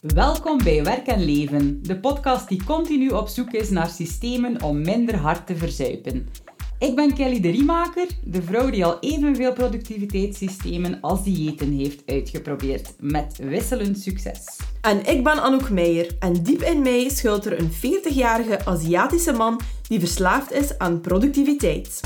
Welkom bij Werk en Leven, de podcast die continu op zoek is naar systemen om minder hard te verzuipen. Ik ben Kelly de Riemaker, de vrouw die al evenveel productiviteitssystemen als diëten heeft uitgeprobeerd, met wisselend succes. En ik ben Anouk Meijer en diep in mij schuilt er een 40-jarige Aziatische man die verslaafd is aan productiviteit.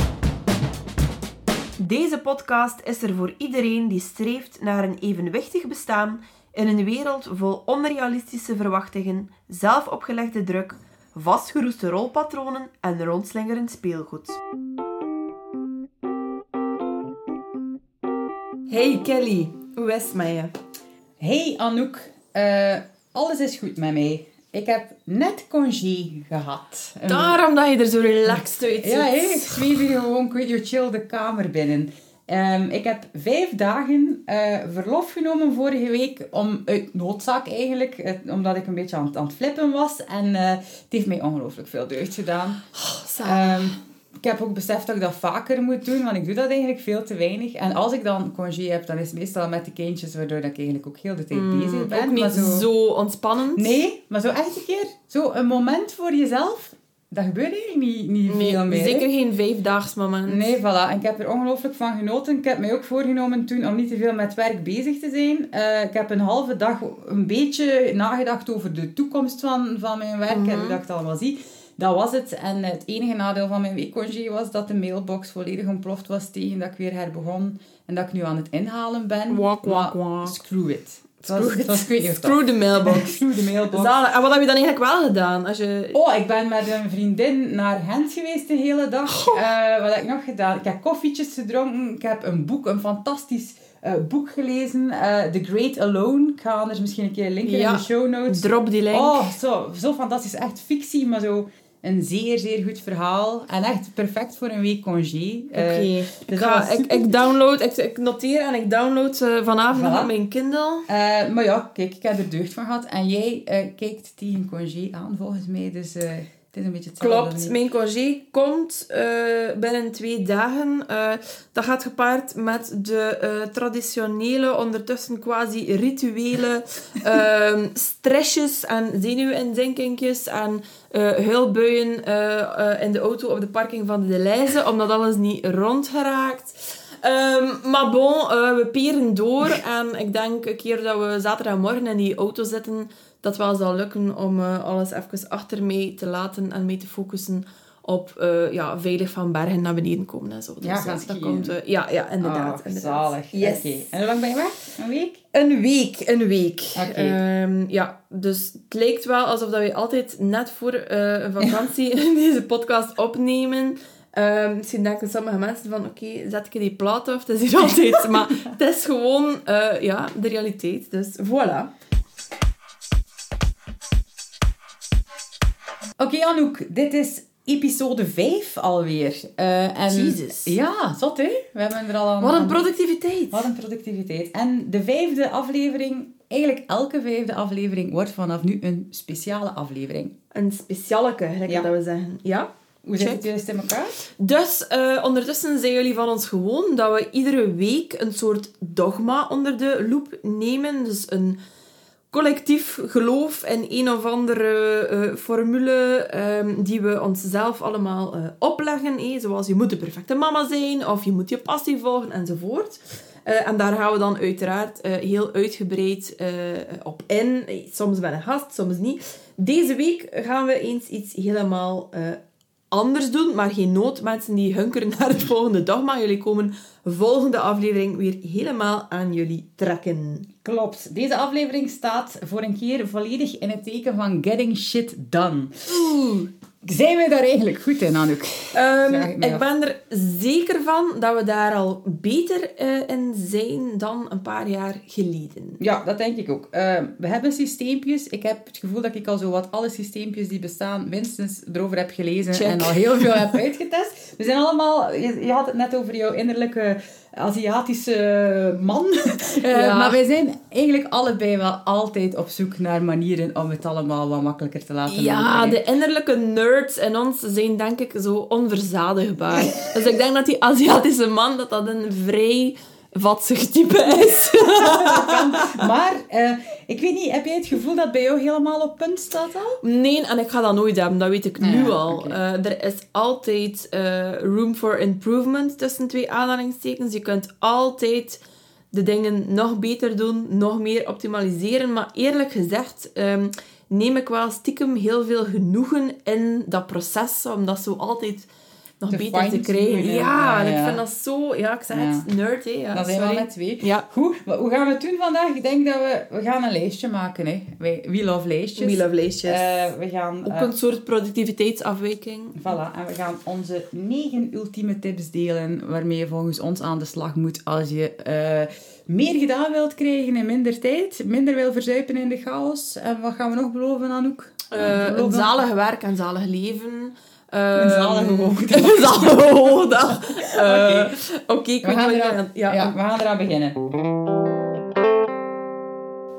Deze podcast is er voor iedereen die streeft naar een evenwichtig bestaan in een wereld vol onrealistische verwachtingen, zelfopgelegde druk, vastgeroeste rolpatronen en rondslingerend speelgoed. Hey Kelly, hoe is het met je? Hey Anouk, uh, alles is goed met mij. Ik heb net congé gehad. Daarom dat je er zo relaxed uit Ja, hey, ik zweef hier gewoon, ik weet je, chill de kamer binnen. Um, ik heb vijf dagen uh, verlof genomen vorige week, om, uit noodzaak eigenlijk, uh, omdat ik een beetje aan, aan het flippen was. En uh, het heeft mij ongelooflijk veel deugd gedaan. Oh, um, ik heb ook beseft dat ik dat vaker moet doen, want ik doe dat eigenlijk veel te weinig. En als ik dan congé heb, dan is het meestal met de kindjes, waardoor ik eigenlijk ook heel de tijd mm, bezig ben. Ook niet maar zo... zo ontspannend? Nee, maar zo echt een keer, zo een moment voor jezelf dat gebeurt eigenlijk niet, niet nee, veel meer. Zeker geen vijfdaags moment. Nee, voilà. En ik heb er ongelooflijk van genoten. Ik heb mij ook voorgenomen toen om niet te veel met werk bezig te zijn. Uh, ik heb een halve dag een beetje nagedacht over de toekomst van, van mijn werk mm -hmm. en hoe dat ik het allemaal zie. Dat was het. En het enige nadeel van mijn weekcongé was dat de mailbox volledig ontploft was tegen dat ik weer herbegon. En dat ik nu aan het inhalen ben. Walk, walk, walk. Screw it. Screw, was, the mailbox. Screw the mailbox. Zalig. En wat heb je dan eigenlijk wel gedaan? Als je... Oh, ik ben met een vriendin naar Gent geweest de hele dag. Uh, wat heb ik nog gedaan? Ik heb koffietjes gedronken. Ik heb een boek, een fantastisch uh, boek gelezen. Uh, The Great Alone. Ik ga anders misschien een keer linken ja. in de show notes. Drop die link. Oh, zo, zo fantastisch. Echt fictie, maar zo een zeer, zeer goed verhaal. En echt perfect voor een week congé. Oké. Okay. Uh, dus ik, ik, ik, download, ik, ik, noteer en ik download uh, vanavond voilà. op mijn Kindle. Uh, maar ja, kijk, ik heb er deugd van gehad. En jij kijkt tegen congé aan, volgens mij. Dus het is een beetje hetzelfde. Klopt. Mijn congé komt binnen twee dagen. dat gaat gepaard met de traditionele, ondertussen quasi rituele ehm, stressjes en zenuwinzinkingjes en huilbuien in de auto op de parking van de Leize, omdat alles niet rondgeraakt. Um, maar bon, we peren door. En ik denk een keer dat we zaterdagmorgen in die auto zitten, dat wel zal lukken om alles even achter mij te laten en mee te focussen op uh, ja, veilig van bergen naar beneden komen en zo. Dus ja, dat komt, uh, ja, ja, inderdaad. Oh, inderdaad. Zalig. Yes. Okay. En hoe lang ben je weg? Een week? Een week, een week. Okay. Um, ja, dus het lijkt wel alsof dat we altijd net voor uh, een vakantie deze podcast opnemen. Um, misschien denken sommige mensen van, oké, okay, zet ik die plaat af? Het is hier altijd. maar het is gewoon, ja, de realiteit. Dus voilà. Oké, okay, Anouk, dit is episode 5 alweer. Uh, en Jezus. Ja, zot hè? We hebben er al aan... Wat een productiviteit. Wat een productiviteit. En de vijfde aflevering, eigenlijk elke vijfde aflevering, wordt vanaf nu een speciale aflevering. Een specialeke, gelijk Ja. dat we zeggen. Ja? Hoe zit het juist in elkaar? Dus eh, ondertussen zijn jullie van ons gewoon dat we iedere week een soort dogma onder de loep nemen. Dus een collectief geloof in een of andere eh, formule ehm, die we onszelf allemaal eh, opleggen. zoals je moet de perfecte mama zijn of je moet je passie volgen enzovoort. Eh, en daar gaan we dan uiteraard heel uitgebreid op in. Soms met een gast, soms niet. Deze week gaan we eens iets helemaal anders doen, maar geen nood. Mensen die hunkeren naar het volgende dogma. Jullie komen volgende aflevering weer helemaal aan jullie trekken. Klopt. Deze aflevering staat voor een keer volledig in het teken van getting shit done. Oeh. Zijn we daar eigenlijk goed in, Anouk? Ehm, ik ben er zeker van dat we daar al beter eh, in zijn dan een paar jaar geleden. Ja, dat denk ik ook. Eh, we hebben systeempjes. Ik heb het gevoel dat ik al zo wat alle systeempjes die bestaan minstens erover heb gelezen Check. en al heel veel heb uitgetest. We zijn allemaal... Je, je had het net over jouw innerlijke Aziatische man. Eh, Ja. Maar wij zijn eigenlijk allebei wel altijd op zoek naar manieren om het allemaal wat makkelijker te laten Ja, de innerlijke nerds in ons zijn denk ik zo onverzadigbaar. dus ik denk dat die Aziatische man, dat dat een vrij vatsig type is. maar uh, ik weet niet, heb jij het gevoel dat bij jou helemaal op punt staat al? Nee, en ik ga dat nooit hebben, dat weet ik nu al. Okay. Uh, er is altijd uh, room for improvement tussen twee aanhalingstekens. Je kunt altijd de dingen nog beter doen, nog meer optimaliseren. Maar eerlijk gezegd um, neem ik wel stiekem heel veel genoegen in dat proces, omdat zo altijd nog beter te krijgen. Ja, ja, ik vind dat zo... Ja, ik zeg het, nerd, hè. Ja, dat zijn we met twee. Ja. Goed, hoe gaan we het doen vandaag? Ik denk dat we... We gaan een lijstje maken, hè. We love lijstjes. We love lijstjes. Uh, we gaan... Ook uh, een soort productiviteitsafwijking. Voilà. En we gaan onze negen ultieme tips delen, waarmee je volgens ons aan de slag moet als je... Uh, meer gedaan wilt krijgen in minder tijd, minder wil verzuipen in de chaos. En wat gaan we nog beloven, Anouk? Uh, een zalige werk en zalig leven. Een zalige hoogdag. Een zalige hoogdag. Uh, Oké, okay, we, gaan eraan, ja, ja, we gaan eraan beginnen.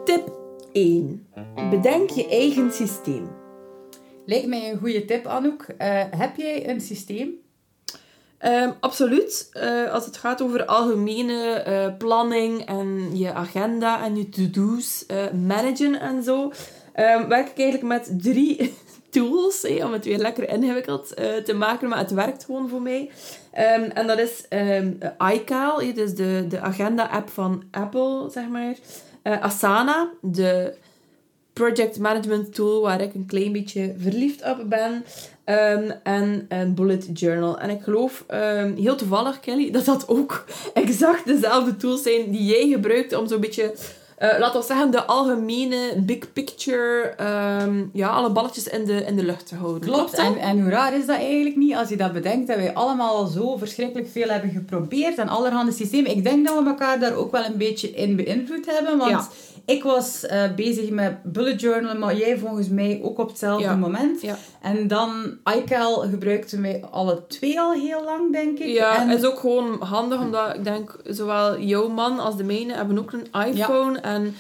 Tip 1. Bedenk je eigen systeem. Lijkt mij een goede tip, Anouk. Uh, heb jij een systeem? Um, absoluut. Uh, als het gaat over algemene uh, planning en je agenda en je to-do's managen en zo, um, werk ik eigenlijk met drie tools, om het weer lekker ingewikkeld te maken, maar het werkt gewoon voor mij. Um, en dat is iCal, hey, dus de, de agenda-app van Apple, zeg maar. Asana, de project management tool waar ik een klein beetje verliefd op ben. Um, en een bullet journal. En ik geloof, um, heel toevallig Kelly, dat dat ook exact dezelfde tools zijn die jij gebruikt om zo'n beetje... Uh, laten we zeggen, de algemene big picture, um, ja, alle balletjes in de, in de lucht te houden. Klopt, en, en hoe raar is dat eigenlijk niet als je dat bedenkt, dat wij allemaal al zo verschrikkelijk veel hebben geprobeerd en allerhande systemen. Ik denk dat we elkaar daar ook wel een beetje in beïnvloed hebben, want... Ja ik was uh, bezig met bullet journalen, maar jij volgens mij ook op hetzelfde ja. moment. Ja. En dan, iCal gebruikten wij alle twee al heel lang, denk ik. Ja, en... het is ook gewoon handig, omdat ik denk, zowel jouw man als de mijne hebben ook een iPhone. En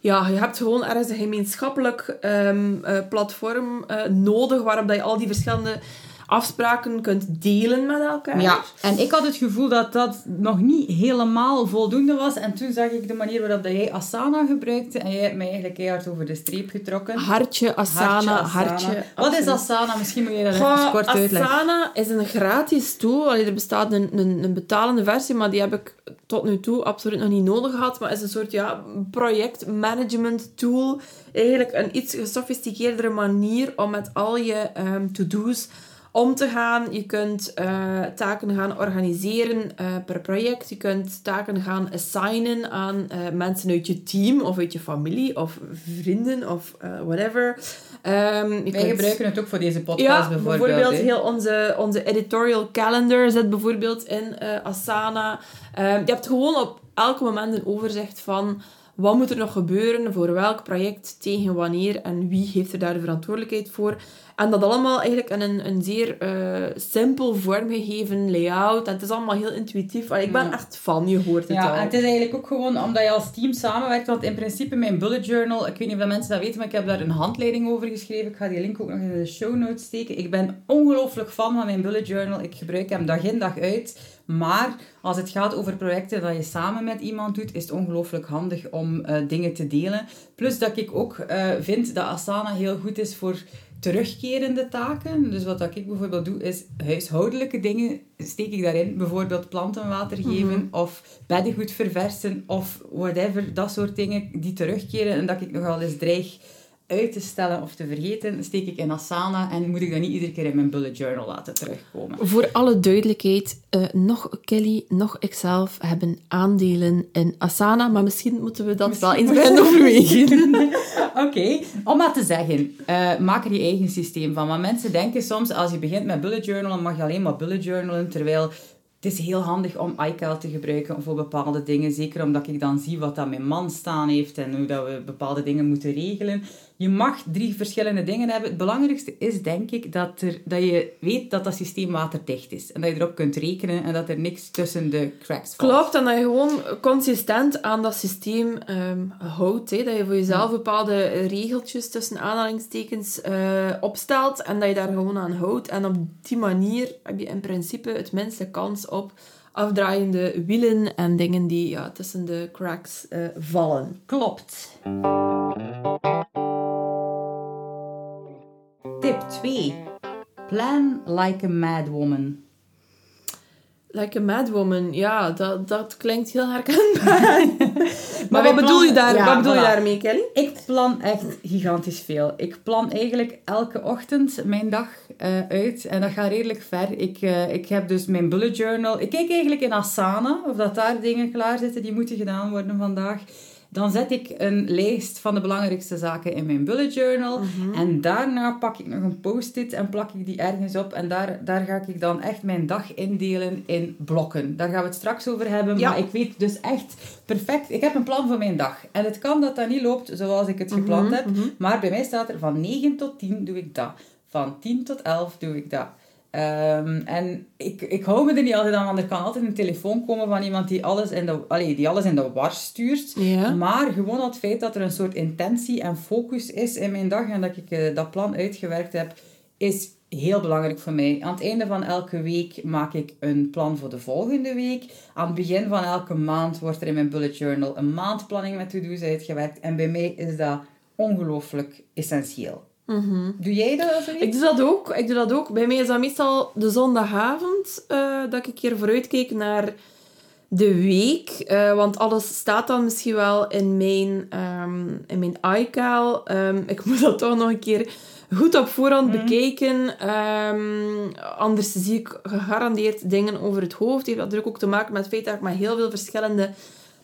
ja, je hebt gewoon ergens een gemeenschappelijk um, uh, platform uh, nodig, waarop dat je al die verschillende afspraken kunt delen met elkaar. Ja, en ik had het gevoel dat dat nog niet helemaal voldoende was. En toen zag ik de manier waarop dat jij Asana gebruikte. En jij hebt mij eigenlijk keihard over de streep getrokken. Hartje, Asana, hartje. Wat is Asana? Misschien moet je dat even kort uitleggen. Asana is een gratis tool. Allee, er bestaat een, een, een betalende versie, maar die heb ik tot nu toe absoluut nog niet nodig gehad. Maar is een soort ja, projectmanagement tool. Eigenlijk een iets gesofisticeerdere manier om met al je um, to-do's om te gaan. Je kunt uh, taken gaan organiseren uh, per project. Je kunt taken gaan assignen aan uh, mensen uit je team of uit je familie of vrienden of whatever. Um, Wij kunt... gebruiken het ook voor deze podcast ja, bijvoorbeeld. bijvoorbeeld heel onze, onze editorial calendar zit bijvoorbeeld in Asana. Um, je hebt gewoon op elk moment een overzicht van wat moet er nog gebeuren voor welk project, tegen wanneer en wie heeft er daar de verantwoordelijkheid voor. En dat allemaal eigenlijk in een, een zeer uh, simpel vormgegeven layout. En het is allemaal heel intuïtief. ik ben echt fan, je hoort het ja, al. En het is eigenlijk ook gewoon omdat je als team samenwerkt. Want in principe mijn bullet journal, ik weet niet of mensen dat weten, maar ik heb daar een handleiding over geschreven. Ik ga die link ook nog in de show notes steken. Ik ben ongelooflijk fan van mijn bullet journal. Ik gebruik hem dag in dag uit. Maar als het gaat over projecten dat je samen met iemand doet, is het ongelooflijk handig om uh, dingen te delen. Plus dat ik ook uh, vind dat Asana heel goed is voor terugkerende taken. Dus wat ik bijvoorbeeld doe, is huishoudelijke dingen steek ik daarin. Bijvoorbeeld plantenwater geven mm of beddengoed verversen of whatever. Dat soort dingen die terugkeren en dat ik nogal eens dreig uit te stellen of te vergeten, steek ik in Asana en moet ik dat niet iedere keer in mijn bullet journal laten terugkomen. Voor alle duidelijkheid, uh, nog Kelly, nog ikzelf hebben aandelen in Asana, maar misschien moeten we dat misschien wel eens bij overwegen. Oké, okay. om maar te zeggen, uh, maak er je eigen systeem van. Want mensen denken soms, als je begint met bullet journalen, mag je alleen maar bullet journalen, terwijl het is heel handig om iCal te gebruiken voor bepaalde dingen. Zeker omdat ik dan zie wat dat mijn man staan heeft en hoe dat we bepaalde dingen moeten regelen. Je mag drie verschillende dingen hebben. Het belangrijkste is, denk ik, dat, er, dat je weet dat dat systeem waterdicht is. En dat je erop kunt rekenen en dat er niks tussen de cracks valt. Klopt, en dat je gewoon consistent aan dat systeem um, houdt. Hè. Dat je voor jezelf bepaalde regeltjes tussen aanhalingstekens uh, opstelt en dat je daar gewoon aan houdt. En op die manier heb je in principe het minste kans op afdraaiende wielen en dingen die ja, tussen de cracks eh, vallen. Klopt. Tip 2. Plan like a mad woman. Like a mad woman, ja, dat, dat klinkt heel herkenbaar. maar wat bedoel, je, daar, Ja, wat bedoel je daarmee, Kelly? Ik plan echt gigantisch veel. Ik plan eigenlijk elke ochtend mijn dag eh, uit. En dat gaat redelijk ver. Ik, eh, ik heb dus mijn bullet journal. Ik kijk eigenlijk in Asana of dat daar dingen klaar zitten die moeten gedaan worden vandaag. Dan zet ik een lijst van de belangrijkste zaken in mijn bullet journal. En daarna pak ik nog een post-it en plak ik die ergens op. En daar, daar ga ik dan echt mijn dag indelen in blokken. Daar gaan we het straks over hebben. Ja. Maar ik weet dus echt perfect. Ik heb een plan voor mijn dag. En het kan dat dat niet loopt zoals ik het gepland heb. Maar bij mij staat er van 9 tot 10 doe ik dat. Van 10 tot 11 doe ik dat. Ehm, en ik, ik hou me er niet altijd aan, want er kan altijd een telefoon komen van iemand die alles in de, allee, die alles in de war stuurt. Ja. Maar gewoon het feit dat er een soort intentie en focus is in mijn dag en dat ik eh, dat plan uitgewerkt heb, is heel belangrijk voor mij. Aan het einde van elke week maak ik een plan voor de volgende week. Aan het begin van elke maand wordt er in mijn bullet journal een maandplanning met to-do's uitgewerkt. En bij mij is dat ongelooflijk essentieel. Doe jij dat Mhm. Ik doe dat ook. Ik doe dat ook. Bij mij is dat meestal de zondagavond eh, dat ik een keer vooruitkijk naar de week. Eh, want alles staat dan misschien wel in mijn, ehm in mijn iCal. Ehm, ik moet dat toch nog een keer goed op voorhand bekijken. Ehm, anders zie ik gegarandeerd dingen over het hoofd. Heeft dat natuurlijk ook te maken met het feit dat ik met heel veel verschillende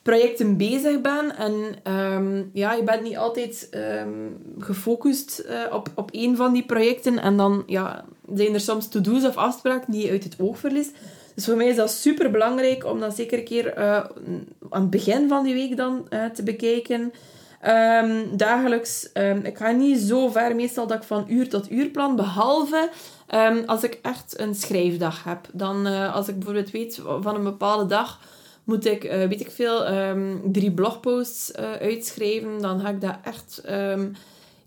projecten bezig ben. En ehm, ja, je bent niet altijd ehm, gefocust eh, op, op één van die projecten. En dan ja, zijn er soms to-do's of afspraken die je uit het oog verliest. Dus voor mij is dat super belangrijk om dat zeker een keer eh, aan het begin van die week dan eh, te bekijken. Ehm, dagelijks, ehm, ik ga niet zo ver meestal dat ik van uur tot uur plan, behalve als ik echt een schrijfdag heb. Dan, als ik bijvoorbeeld weet van een bepaalde dag moet ik, eh, weet ik veel, ehm, drie blogposts eh, uitschrijven, dan ga ik dat echt ehm,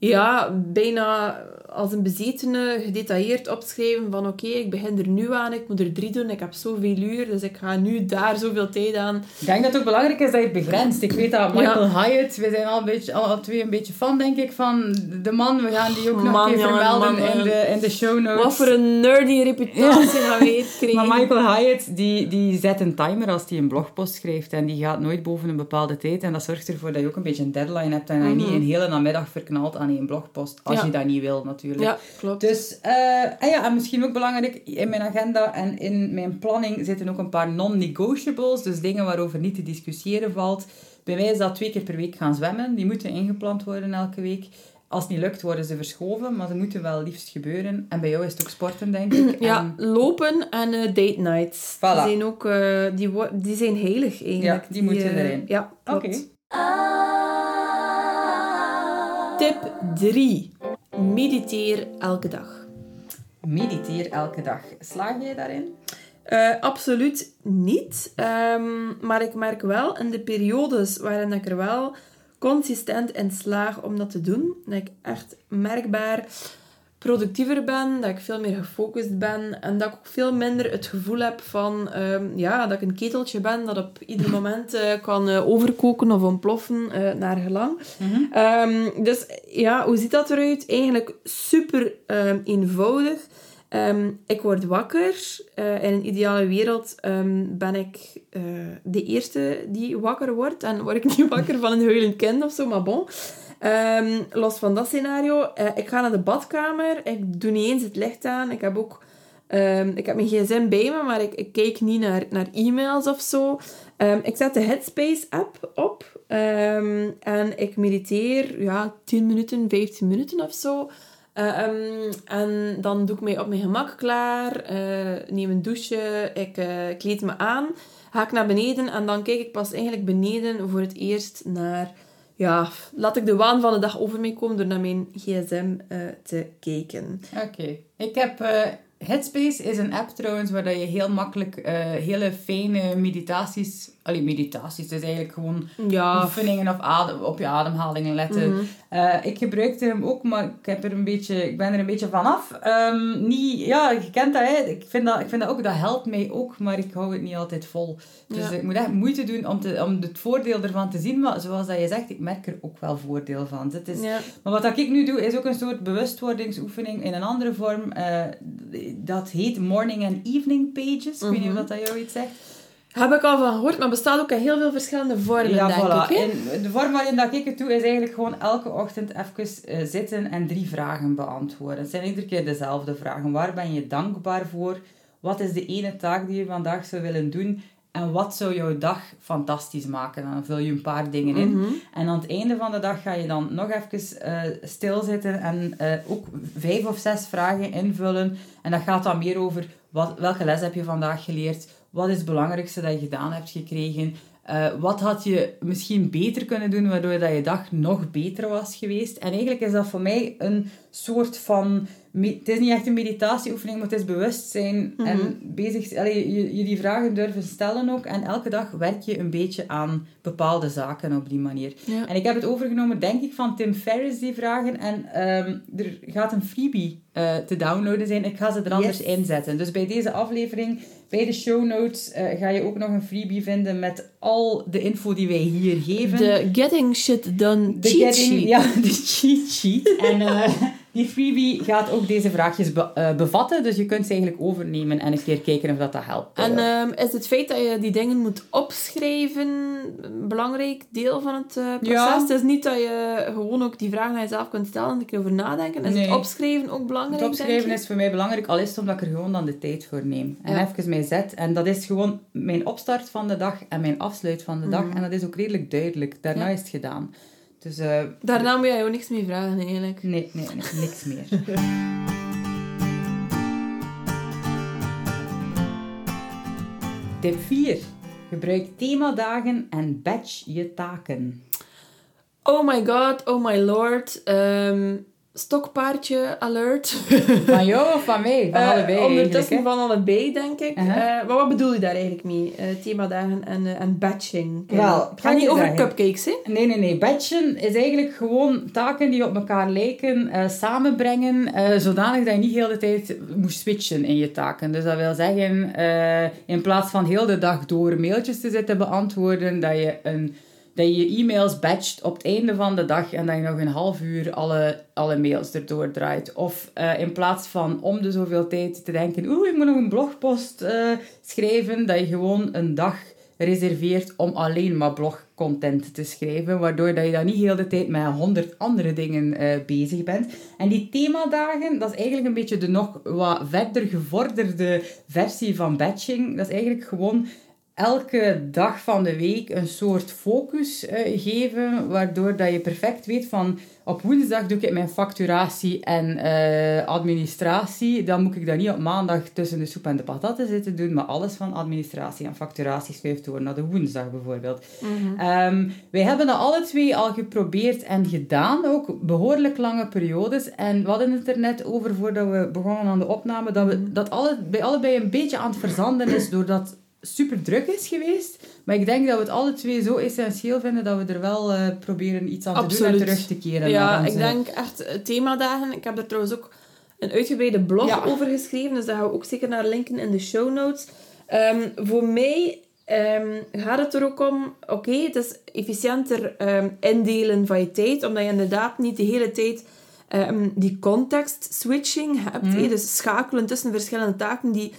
ja, bijna als een bezetene gedetailleerd opschrijven van oké, ik begin er nu aan, ik moet er drie doen, ik heb zoveel uur, dus ik ga nu daar zoveel tijd aan. Ik denk dat het ook belangrijk is dat je het begrenst. Ik weet dat Michael Hyatt, we zijn al, een beetje, al twee een beetje fan, denk ik, van de man. We gaan die ook nog Man, een keer jongen, vermelden man, in, de, in de show notes. Wat voor een nerdy reputatie gaan we hier krijgen. Maar Michael Hyatt, die, die zet een timer als hij een blogpost schrijft. En die gaat nooit boven een bepaalde tijd. En dat zorgt ervoor dat je ook een beetje een deadline hebt. En dat je niet een hele namiddag verknalt aan één blogpost. Als Ja. je dat niet wil, natuurlijk. Ja, klopt. Dus, eh, en ja, en misschien ook belangrijk, in mijn agenda en in mijn planning zitten ook een paar non-negotiables. Dus dingen waarover niet te discussiëren valt. Bij mij is dat twee keer per week gaan zwemmen. Die moeten ingepland worden elke week. Als het niet lukt, worden ze verschoven, maar ze moeten wel liefst gebeuren. En bij jou is het ook sporten, denk ik. Ja, En- lopen en eh, date nights. Voilà. Die zijn ook eh, die, die zijn heilig eigenlijk. Ja, die moeten erin. Ja. Oké. Tip 3. Mediteer elke dag. Mediteer elke dag. Slaag jij daarin? Eh, absoluut niet. Ehm, maar ik merk wel in de periodes waarin ik er wel consistent in slaag om dat te doen, dat ik echt merkbaar productiever ben, dat ik veel meer gefocust ben en dat ik ook veel minder het gevoel heb van ehm, ja, dat ik een keteltje ben dat op ieder moment eh, kan eh, overkoken of ontploffen eh, naar gelang. Ehm, dus ja, hoe ziet dat eruit? Eigenlijk super ehm, eenvoudig. Ik word wakker. In een ideale wereld ben ik de eerste die wakker wordt. En word ik niet wakker van een huilend kind of zo, maar bon. Ehm, los van dat scenario, eh, ik ga naar de badkamer. Ik doe niet eens het licht aan. Ik heb ook ehm, ik heb mijn gsm bij me, maar ik, ik kijk niet naar, naar e-mails of zo. Ehm, ik zet de Headspace-app op. En ik mediteer ja, 10 minuten, 15 minuten of zo. En dan doe ik mij op mijn gemak klaar, eh, neem een douche, ik eh, kleed me aan, ga ik naar beneden en dan kijk ik pas eigenlijk beneden voor het eerst naar... Ja, laat ik de waan van de dag over mij komen door naar mijn gsm eh, te kijken. Oké. Ik heb... eh, Headspace is een app trouwens waar dat je heel makkelijk eh, hele fijne meditaties... Allee, meditaties, is eigenlijk gewoon Ja. oefeningen of adem, op je ademhalingen letten. Mhm. Eh, ik gebruikte hem ook, maar ik, heb er een beetje, ik ben er een beetje vanaf. Ehm niet, ja, je kent dat, hè. Ik vind dat, ik vind dat ook, dat helpt mij ook, maar ik hou het niet altijd vol. Dus Ja. ik moet echt moeite doen om, te, om het voordeel ervan te zien. Maar zoals dat je zegt, ik merk er ook wel voordeel van. Het is, Ja. maar wat dat ik nu doe, is ook een soort bewustwordingsoefening in een andere vorm. Eh, dat heet Morning and Evening Pages. Ik weet niet Mhm. of dat jou iets zegt. Heb ik al van gehoord, maar bestaat ook in heel veel verschillende vormen, Ja, denk voilà. ik. En de vorm waarin dat ik het doe, is eigenlijk gewoon elke ochtend even eh, zitten en drie vragen beantwoorden. Het zijn iedere keer dezelfde vragen. Waar ben je dankbaar voor? Wat is de ene taak die je vandaag zou willen doen? En wat zou jouw dag fantastisch maken? Dan vul je een paar dingen in. Mhm. En aan het einde van de dag ga je dan nog even eh, stilzitten en eh, ook vijf of zes vragen invullen. En dat gaat dan meer over wat, welke les heb je vandaag geleerd? Wat is het belangrijkste dat je gedaan hebt gekregen? Eh, wat had je misschien beter kunnen doen, waardoor dat je dag nog beter was geweest? En eigenlijk is dat voor mij een soort van... Het is niet echt een meditatieoefening, maar het is bewustzijn. En bezig, allee, je, je die vragen durven stellen ook. En elke dag werk je een beetje aan bepaalde zaken op die manier. Ja. En ik heb het overgenomen, denk ik, van Tim Ferriss, die vragen. En ehm, er gaat een freebie eh, te downloaden zijn. Ik ga ze er anders Yes. inzetten. Dus bij deze aflevering, bij de show notes, eh, ga je ook nog een freebie vinden met al de info die wij hier geven. De Getting Shit Done De cheat getting- sheet. Ja, de cheat sheet. En eh, die freebie gaat ook deze vraagjes be- eh, bevatten. Dus je kunt ze eigenlijk overnemen en een keer kijken of dat, dat helpt. En ehm, is het feit dat je die dingen moet opschrijven een belangrijk deel van het eh, proces? Ja. Het is niet dat je gewoon ook die vragen aan jezelf kunt stellen en een keer over nadenken. Is Nee. het opschrijven ook belangrijk, Het opschrijven is voor mij belangrijk, al is het omdat ik er gewoon dan de tijd voor neem. En Ja. even mij zet. En dat is gewoon mijn opstart van de dag en mijn afsluit van de dag. En dat is ook redelijk duidelijk. Daarna Mhm. Ja. is het gedaan. Dus eh, Daarna moet je jou niks meer vragen, eigenlijk. nee, nee, nee, niks meer. Tip 4. Gebruik themadagen en batch je taken. Oh my god, oh my lord. ehm, stokpaardje alert. Van jou of van mij? Van Eh, allebei Ondertussen eigenlijk, hè? van allebei, denk ik. Uh-huh. Eh, maar wat bedoel je daar eigenlijk mee? Eh, themadagen en, en batching. Wel, het kan gaat niet je over cupcakes, hè? Nee, nee, nee. Batchen is eigenlijk gewoon taken die op elkaar lijken, samenbrengen, zodanig dat je niet heel de tijd moet switchen in je taken. Dus dat wil zeggen, in plaats van heel de dag door mailtjes te zitten beantwoorden, dat je, een, dat je je e-mails batcht op het einde van de dag en dat je nog een half uur alle, alle mails erdoor draait. Of eh, in plaats van om de zoveel tijd te denken, oeh, ik moet nog een blogpost eh, schrijven, dat je gewoon een dag reserveert om alleen maar blogcontent te schrijven, waardoor dat je dan niet heel de tijd met honderd andere dingen eh, bezig bent. En die themadagen, dat is eigenlijk een beetje de nog wat verder gevorderde versie van batching. Dat is eigenlijk gewoon elke dag van de week een soort focus eh, geven, waardoor dat je perfect weet van op woensdag doe ik mijn facturatie en eh, administratie. Dan moet ik dat niet op maandag tussen de soep en de patatten zitten doen, maar alles van administratie en facturatie schuift door naar de woensdag bijvoorbeeld. Ehm, wij hebben dat alle twee al geprobeerd en gedaan, ook behoorlijk lange periodes. En we hadden het er net over voordat we begonnen aan de opname, dat, we, dat alle, bij allebei een beetje aan het verzanden is, doordat super druk is geweest. Maar ik denk dat we het alle twee zo essentieel vinden dat we er wel eh, proberen iets aan te doen en terug te keren. Ja, onze- ik denk echt eh, themadagen. Ik heb er trouwens ook een uitgebreide blog Ja. over geschreven, dus daar gaan we ook zeker naar linken in de show notes. Ehm, voor mij ehm, gaat het er ook om, oké, het is efficiënter ehm, indelen van je tijd, omdat je inderdaad niet de hele tijd die context switching hebt. hè, dus schakelen tussen verschillende taken die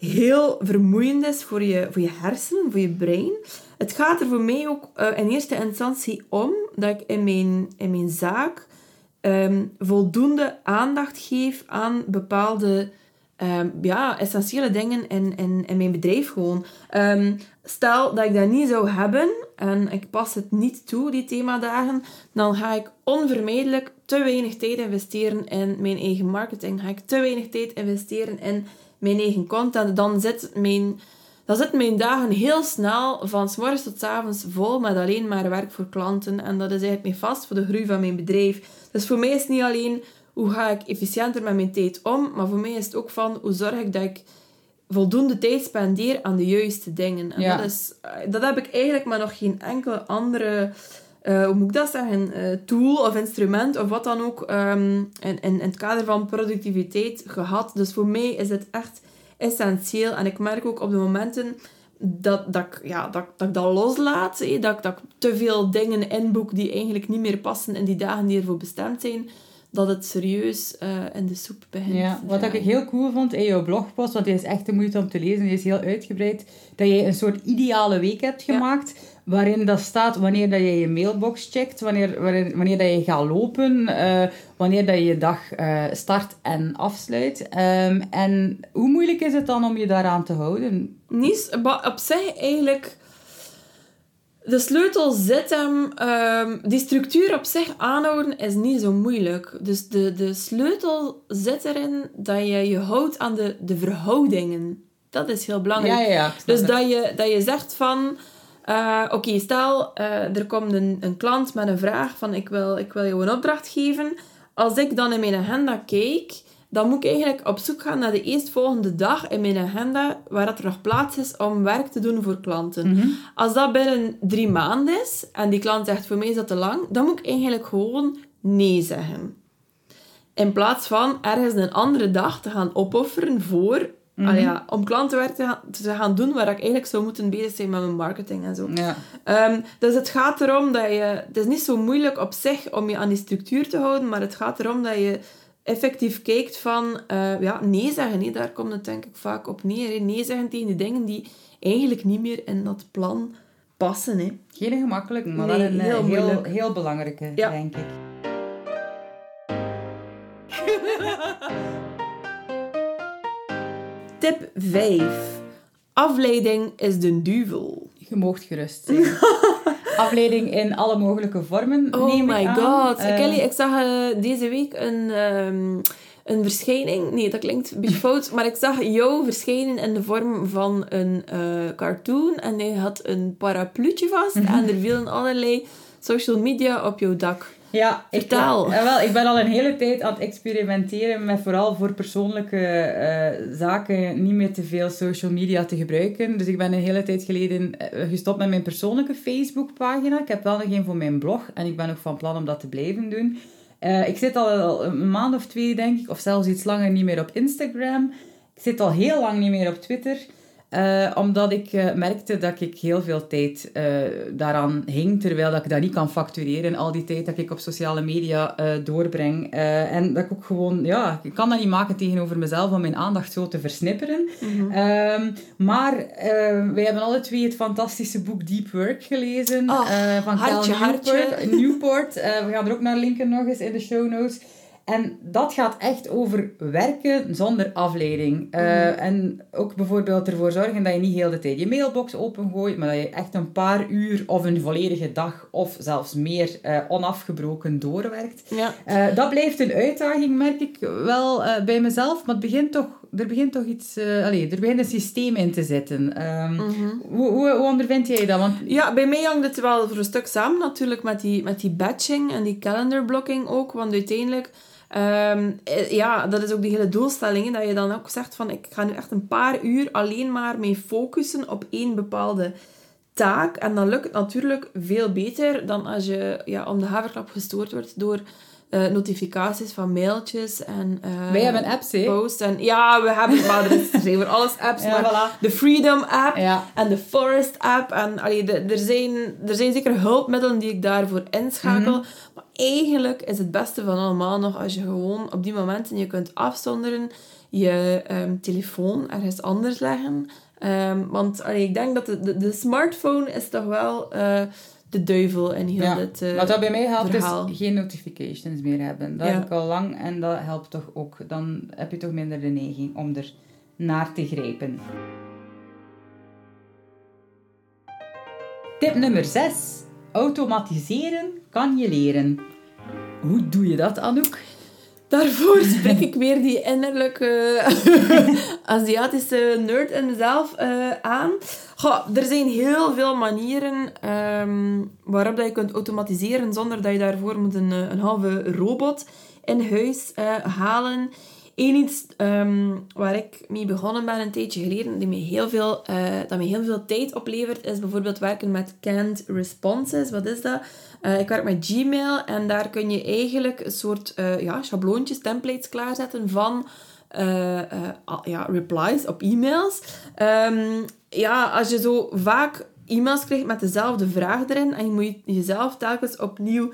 heel vermoeiend is voor je, voor je hersenen, voor je brein. Het gaat er voor mij ook eh, in eerste instantie om dat ik in mijn, in mijn zaak ehm, voldoende aandacht geef aan bepaalde ehm, ja, essentiële dingen in, in, in mijn bedrijf gewoon. Ehm, stel dat ik dat niet zou hebben en ik pas het niet toe, die themadagen, dan ga ik onvermijdelijk te weinig tijd investeren in mijn eigen marketing. Ga ik te weinig tijd investeren in mijn eigen content. Dan zit mijn, dan zitten mijn dagen heel snel van s morgens tot s avonds vol met alleen maar werk voor klanten. En dat is eigenlijk niet vast voor de groei van mijn bedrijf. Dus voor mij is het niet alleen hoe ga ik efficiënter met mijn tijd om? Maar voor mij is het ook van, hoe zorg ik dat ik voldoende tijd spendeer aan de juiste dingen? En Ja. dat, is, eh, dat heb ik eigenlijk maar nog geen enkele andere... eh, hoe moet ik dat zeggen? eh, tool of instrument of wat dan ook ehm, in, in, in het kader van productiviteit gehad. Dus voor mij is het echt essentieel. En ik merk ook op de momenten dat, dat, ik, ja, dat, dat ik dat loslaat. hé, Dat, ik- dat ik te veel dingen inboek die eigenlijk niet meer passen in die dagen die ervoor bestemd zijn. Dat het serieus eh, in de soep begint. Ja, wat ik heel cool vond in jouw blogpost, want die is echt de moeite om te lezen, die is heel uitgebreid, dat jij een soort ideale week hebt Ja. Waarin dat staat wanneer dat je je mailbox checkt, wanneer, wanneer, wanneer dat je gaat lopen, eh, wanneer dat je je dag eh, start en afsluit. Ehm, en hoe moeilijk is het dan om je daaraan te houden? Niet, op zich eigenlijk... De sleutel zit hem... die structuur op zich aanhouden is niet zo moeilijk. Dus de, de sleutel zit erin dat je je houdt aan de, de verhoudingen. Dat is heel belangrijk. Ja, ja, Dus het. dat je, dat je zegt van... eh, Oké, stel, eh, er komt een, een klant met een vraag van ik wil, ik wil jou een opdracht geven. Als ik dan in mijn agenda kijk, dan moet ik eigenlijk op zoek gaan naar de eerstvolgende dag in mijn agenda waar dat er nog plaats is om werk te doen voor klanten. Mhm. Als dat binnen drie maanden is en die klant zegt voor mij is dat te lang, dan moet ik eigenlijk gewoon nee zeggen. In plaats van ergens een andere dag te gaan opofferen voor... allee, ja, om klantenwerk te gaan, te gaan doen waar ik eigenlijk zou moeten bezig zijn met mijn marketing en zo. Ja. Ehm, dus het gaat erom dat je... Het is niet zo moeilijk op zich om je aan die structuur te houden, maar het gaat erom dat je effectief kijkt van... eh, ja, nee zeggen, hè. daar komt het denk ik vaak op neer. Nee zeggen tegen die dingen die eigenlijk niet meer in dat plan passen. Hè. Geen gemakkelijk, maar Nee, wel een eh, heel heel, belangrijke, Ja. denk ik. Tip 5. Afleiding is de duivel. Je moogt gerust zijn. Afleiding in alle mogelijke vormen, Oh neem my god. Eh, Kelly, ik zag eh, deze week een, ehm, een verschijning. Nee, dat klinkt een beetje fout. Maar ik zag jou verschijnen in de vorm van een eh, cartoon. En hij had een parapluutje vast. En er vielen allerlei social media op jouw dak. Ja, ik, Vertel. wel, ik ben al een hele tijd aan het experimenteren met vooral voor persoonlijke eh, zaken niet meer te veel social media te gebruiken. Dus ik ben een hele tijd geleden eh, gestopt met mijn persoonlijke Facebookpagina. Ik heb wel nog een voor mijn blog en ik ben ook van plan om dat te blijven doen. Eh, ik zit al een maand of twee, denk ik, of zelfs iets langer niet meer op Instagram. Ik zit al heel lang niet meer op Twitter. Eh, omdat ik eh, merkte dat ik heel veel tijd eh, daaraan hing, terwijl dat ik dat niet kan factureren. Al die tijd dat ik op sociale media doorbreng. En dat ik ook gewoon, ja, ik kan dat niet maken tegenover mezelf om mijn aandacht zo te versnipperen. Ehm, maar wij hebben alle twee het fantastische boek Deep Work gelezen. Oh, van hartje, Cal Newport. Newport. We gaan er ook naar linken nog eens in de show notes. En dat gaat echt over werken zonder afleiding. Eh, En ook bijvoorbeeld ervoor zorgen dat je niet heel de tijd je mailbox opengooit, maar dat je echt een paar uur of een volledige dag of zelfs meer eh, onafgebroken doorwerkt. Ja. Eh, dat blijft een uitdaging, merk ik wel bij mezelf, maar het begint toch, er begint toch iets... allee, er begint een systeem in te zitten. Ehm, hoe, hoe, hoe ondervind jij dat? Want Ja, bij mij hangt het wel voor een stuk samen natuurlijk met die, met die batching en die calendar blocking ook. Want uiteindelijk, ehm, eh, ja, dat is ook de hele doelstelling. dat je dan ook zegt van, ik ga nu echt een paar uur alleen maar mee focussen op één bepaalde taak. En dan lukt het natuurlijk veel beter dan als je ja, om de haverklap gestoord wordt door eh, notificaties van mailtjes en eh, wij hebben apps, hè? posts. En, ja, we hebben maar er is- er zijn voor alles apps. Ja, maar voilà. de Freedom app Ja. en de Forest app. En allee, de, er, zijn, er zijn zeker hulpmiddelen die ik daarvoor inschakel. Mhm. Maar eigenlijk is het beste van allemaal nog als je gewoon op die momenten je kunt afzonderen, je ehm, telefoon ergens anders leggen. Ehm, want allee, ik denk dat de, de, de smartphone is toch wel eh, de duivel in heel Ja, dit eh, Wat dat bij mij helpt verhaal. is geen notifications meer hebben. Dat Ja. heb ik al lang en dat helpt toch ook. Dan heb je toch minder de neiging om er naar te grijpen. Tip nummer 6. Automatiseren kan je leren. Hoe doe je dat, Anouk? Daarvoor spreek ik weer die innerlijke Aziatische nerd in mezelf eh, aan. Goh, er zijn heel veel manieren ehm, waarop dat je kunt automatiseren zonder dat je daarvoor moet een, eh, een halve robot in huis eh, halen. Eén iets ehm, waar ik mee begonnen ben een tijdje geleden, die me heel veel, eh, dat me heel veel tijd oplevert, is bijvoorbeeld werken met canned responses. Wat is dat? Eh, ik werk met Gmail en daar kun je eigenlijk een soort uh, ja, schabloontjes, templates klaarzetten van ja, replies op e-mails. Ehm, ja, als je zo vaak e-mails krijgt met dezelfde vraag erin en je moet jezelf telkens opnieuw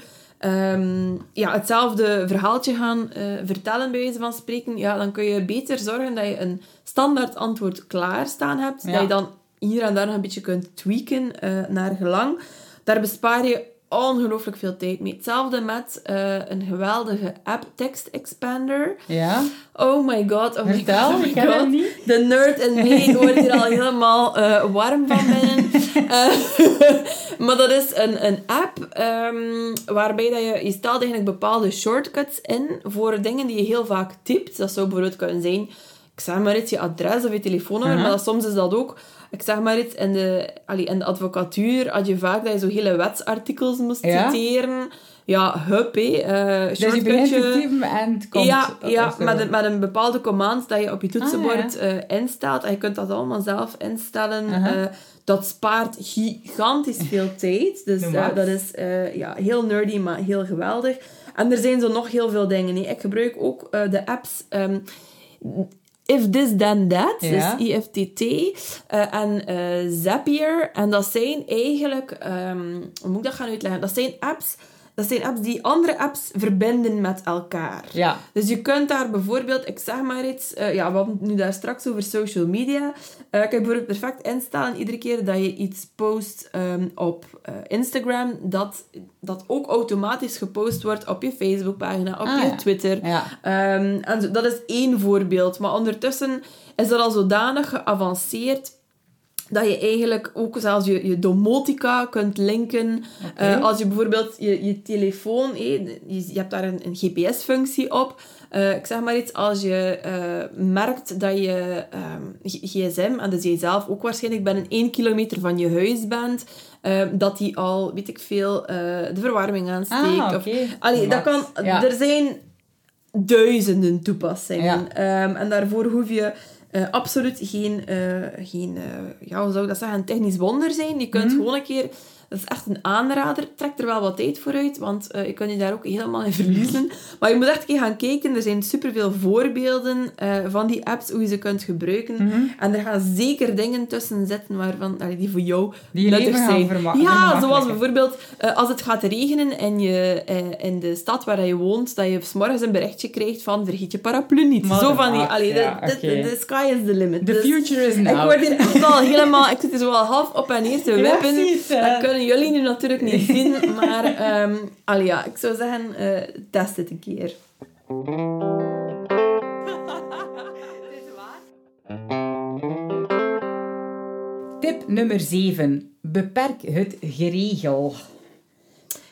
um, ja, hetzelfde verhaaltje gaan uh, vertellen, bij wijze van spreken, ja, dan kun je beter zorgen dat je een standaard antwoord klaarstaan hebt. Dat je dan hier en daar nog een beetje kunt tweaken uh, naar gelang. Daar bespaar je ongelooflijk veel tijd mee. Hetzelfde met uh, een geweldige app, Text Expander. Ja. Oh my god, oh my Vertel, god. Oh my god. niet. De nerd in mij wordt hier al helemaal uh, warm van binnen. Uh, maar dat is een, een app um, waarbij dat je, je stelt eigenlijk bepaalde shortcuts in voor dingen die je heel vaak typt. Dat zou bijvoorbeeld kunnen zijn, ik zeg maar iets, je adres of je telefoonnummer, Uh-huh. maar dat, soms is dat ook ik zeg maar iets, in de, allee, in de advocatuur had je vaak dat je zo hele wetsartikels moest Ja? citeren. Ja, hup, hé. Uh, Dus je begint te shortcutje. typen en het komt... Ja, ja met, een, met een bepaalde command dat je op je toetsenbord Ah, eh, instelt. En je kunt dat allemaal zelf instellen. Eh, dat spaart gigantisch veel tijd. Dus dat is ja, heel nerdy, maar heel geweldig. En er zijn zo nog heel veel dingen. Ik gebruik ook de apps... ehm, If This Then That, Ja. dus IFTT, eh, en eh, Zapier. En dat zijn eigenlijk, ehm, hoe moet ik dat gaan uitleggen? Dat zijn apps, dat zijn apps die andere apps verbinden met elkaar. Ja. Dus je kunt daar bijvoorbeeld, ik zeg maar iets, eh, ja, we hadden het nu daar straks over social media. Eh kan je bijvoorbeeld perfect instellen iedere keer dat je iets post ehm, op eh, Instagram, dat dat ook automatisch gepost wordt op je Facebookpagina, op Ah, je ja. Twitter. Ja. Ehm, en zo- dat is één voorbeeld. Maar ondertussen is dat al zodanig geavanceerd dat je eigenlijk ook zelfs je, je domotica kunt linken. Eh, als je bijvoorbeeld je, je telefoon, hé, je, je hebt daar een, een GPS-functie op. Eh, ik zeg maar iets, als je eh, merkt dat je ehm, gsm, en dus jij zelf ook waarschijnlijk binnen één kilometer van je huis bent, eh, dat die al, weet ik veel, eh, de verwarming aansteekt. Ah, of. Allee, dat kan, Ja. er zijn duizenden toepassingen. Ja. Ehm, en daarvoor hoef je eh, absoluut geen, eh, geen eh, ja, hoe zou ik dat zeggen, een technisch wonder zijn. Je kunt Mhm. gewoon een keer... Dat is echt een aanrader. Trek er wel wat tijd voor uit, want eh, je kunt je daar ook helemaal in verliezen. Maar je moet echt een keer gaan kijken. Er zijn superveel voorbeelden eh, van die apps, hoe je ze kunt gebruiken. Mhm. En er gaan zeker dingen tussen zitten waarvan, allee, die voor jou Die nuttig zijn. ja, zoals bijvoorbeeld eh, als het gaat regenen en je in de stad waar je woont, dat je 's morgens een berichtje krijgt van vergeet je paraplu niet. Zo van die, dat- allee, ja, de, de, oké. de sky is the limit. The Dus future is ik now. word hier echt al helemaal, ik zit hier zo half op en neer te wippen. ja. Kunnen jullie nu natuurlijk niet zien, maar allee, ja, ik zou zeggen, eh, test het een keer. Tip nummer 7. Beperk het geregel.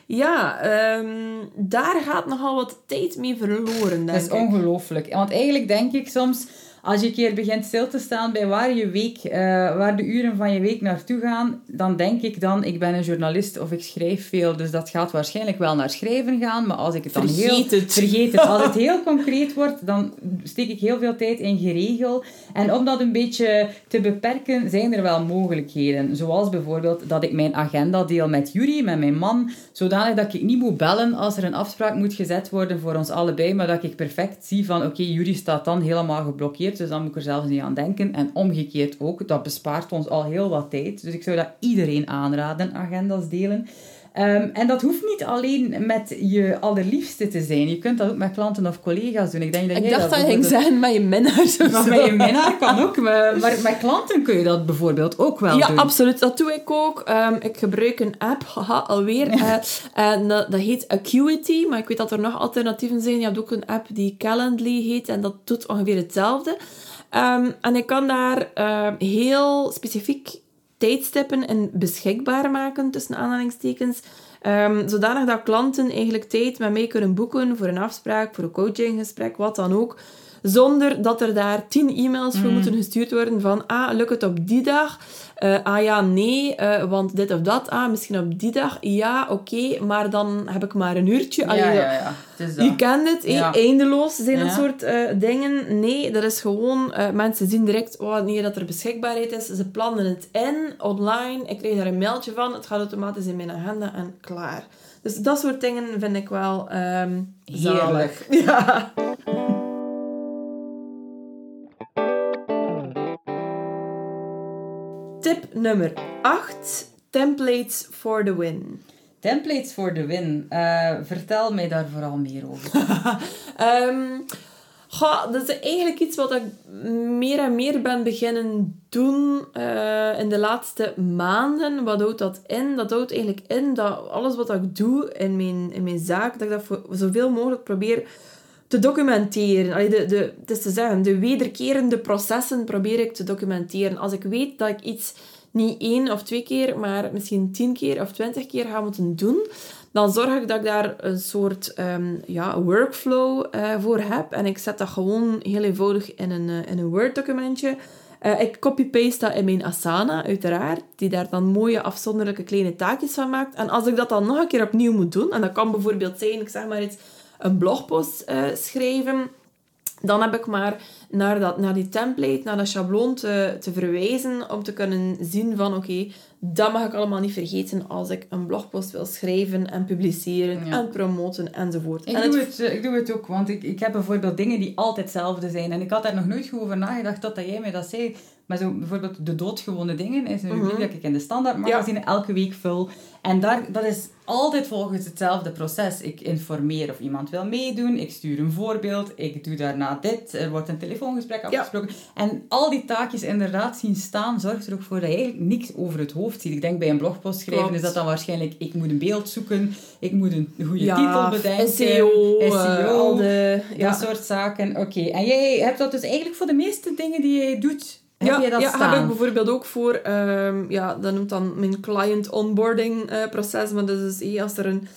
Ja, ehm, daar gaat nogal wat tijd mee verloren, Dat is ongelooflijk. Want eigenlijk denk ik soms, als je een keer begint stil te staan bij waar je week, eh, waar de uren van je week naartoe gaan, dan denk ik dan, ik ben een journalist of ik schrijf veel, dus dat gaat waarschijnlijk wel naar schrijven gaan. Maar als ik het dan Vergeet heel... het. Vergeet het. Als het heel concreet wordt, dan steek ik heel veel tijd in geregel. En om dat een beetje te beperken, zijn er wel mogelijkheden. Zoals bijvoorbeeld dat ik mijn agenda deel met Yuri, met mijn man, zodanig dat ik niet moet bellen als er een afspraak moet gezet worden voor ons allebei, maar dat ik perfect zie van, oké, Yuri staat dan helemaal geblokkeerd, dus dan moet ik er zelfs niet aan denken. En omgekeerd ook, dat bespaart ons al heel wat tijd. Dus ik zou dat iedereen aanraden, agendas delen. Ehm, en dat hoeft niet alleen met je allerliefste te zijn. Je kunt dat ook met klanten of collega's doen. Ik, denk dat Ik jij dacht dat je ging zeggen met je minnaars of maar met je minnaar kan ook. Maar, maar met klanten kun je dat bijvoorbeeld ook wel Ja, doen. absoluut. Dat doe ik ook. Ehm, ik gebruik een app, haha, alweer. eh, en dat, dat heet Acuity, maar ik weet dat er nog alternatieven zijn. Je hebt ook een app die Calendly heet en dat doet ongeveer hetzelfde. Ehm, en ik kan daar heel specifiek tijdstippen en beschikbaar maken, tussen aanhalingstekens. Ehm, zodanig dat klanten eigenlijk tijd met mij kunnen boeken voor een afspraak, voor een coachinggesprek, wat dan ook. Zonder dat er daar tien e-mails voor Mm. moeten gestuurd worden van ah, lukt het op die dag? Eh, ah ja, nee, eh, want dit of dat. Ah, misschien op die dag. Ja, oké, maar dan heb ik maar een uurtje. Allee, ja, ja, ja. Het is dat. je kent het, eindeloos zijn dat soort eh, dingen. Nee, dat is gewoon... mensen zien direct wanneer dat er beschikbaarheid is. Ze plannen het in, online. Ik krijg daar een mailtje van. Het gaat automatisch in mijn agenda en klaar. Dus dat soort dingen vind ik wel ehm zalig. Ja. Tip nummer 8. Templates for the win. Templates for the win. Eh, vertel mij daar vooral meer over. Ehm goh, dat is eigenlijk iets wat ik meer en meer ben beginnen doen eh, in de laatste maanden. Wat houdt dat in? Dat houdt eigenlijk in dat alles wat ik doe in mijn, in mijn zaak, dat ik dat voor zoveel mogelijk probeer te documenteren. Allee, de, de, het is te zeggen, de wederkerende processen probeer ik te documenteren. Als ik weet dat ik iets niet één of twee keer, maar misschien tien keer of twintig keer ga moeten doen, dan zorg ik dat ik daar een soort ehm, ja, workflow eh, voor heb. En ik zet dat gewoon heel eenvoudig in een, eh, in een Word-documentje. Eh, ik copy-paste dat in mijn Asana, uiteraard, die daar dan mooie afzonderlijke kleine taakjes van maakt. En als ik dat dan nog een keer opnieuw moet doen, en dat kan bijvoorbeeld zijn, ik zeg maar iets, een blogpost eh, schrijven, dan heb ik maar naar, dat, naar die template, naar dat schabloon te, te verwijzen om te kunnen zien van oké, dat mag ik allemaal niet vergeten als ik een blogpost wil schrijven en publiceren Ja. en promoten enzovoort. Ik en doe, het, eh, ik doe het ook, want ik, ik heb bijvoorbeeld dingen die altijd hetzelfde zijn. En ik had daar nog nooit goed over nagedacht totdat jij mij dat zei. Maar zo bijvoorbeeld de doodgewone dingen is een rubriek Mhm. dat ik in de standaard magazine elke week vul. En daar, dat is altijd volgens hetzelfde proces. Ik informeer of iemand wil meedoen, ik stuur een voorbeeld, ik doe daarna dit, er wordt een telefoongesprek afgesproken. En al die taakjes inderdaad zien staan, zorgt er ook voor dat je eigenlijk niks over het hoofd ziet. Ik denk bij een blogpost schrijven Klopt. is dat dan waarschijnlijk, ik moet een beeld zoeken, ik moet een goede ja, titel bedenken. SEO, eh, SEO, al de... Ja, dat soort zaken. Oké, en jij hebt dat dus eigenlijk voor de meeste dingen die jij doet, heb ja, je dat ja, staan? heb ik bijvoorbeeld ook voor, ehm, ja, dat noemt dan mijn client onboarding eh, proces, maar dat is dus, eh, als er een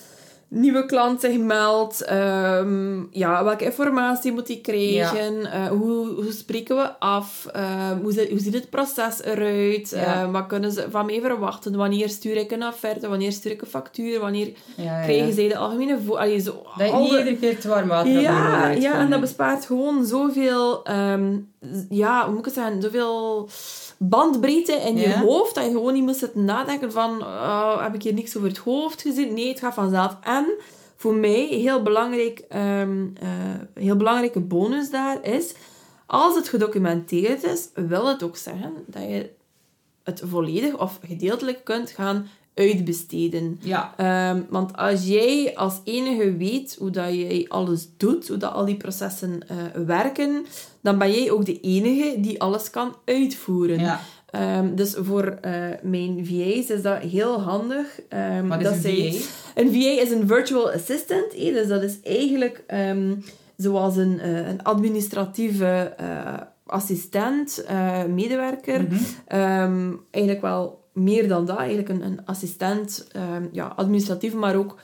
nieuwe klant zich meldt, ehm, ja, welke informatie moet die krijgen, Eh, hoe, hoe spreken we af, Eh, hoe, zit, hoe ziet het proces eruit, Ja. Eh, wat kunnen ze van mij verwachten, wanneer stuur ik een offerte, wanneer stuur ik een factuur, wanneer ja, krijgen zij de algemene vo- allee, zo, Dat je niet iedere keer het warm water ja, ja, en dat bespaart gewoon zoveel, ehm, z- ja, hoe moet ik het zeggen, zoveel bandbreedte in je hoofd, dat je gewoon niet moet zitten nadenken van, oh, heb ik hier niks over het hoofd gezien? Nee, het gaat vanzelf. En voor mij, heel belangrijk, ehm, eh, heel belangrijke bonus daar is, als het gedocumenteerd is, wil het ook zeggen dat je het volledig of gedeeltelijk kunt gaan uitbesteden. Ja, Ehm, want als jij als enige weet hoe dat jij alles doet, hoe dat al die processen eh, werken, dan ben jij ook de enige die alles kan uitvoeren. ja. Ehm, dus voor eh, mijn VA's is dat heel handig. Wat is dat een zij- VA? Een VA is een virtual assistant. dus dat is eigenlijk zoals een, eh, een administratieve assistent, medewerker. Mhm. Eigenlijk wel meer dan dat. Eigenlijk een, een assistent, ehm, ja, administratief, maar ook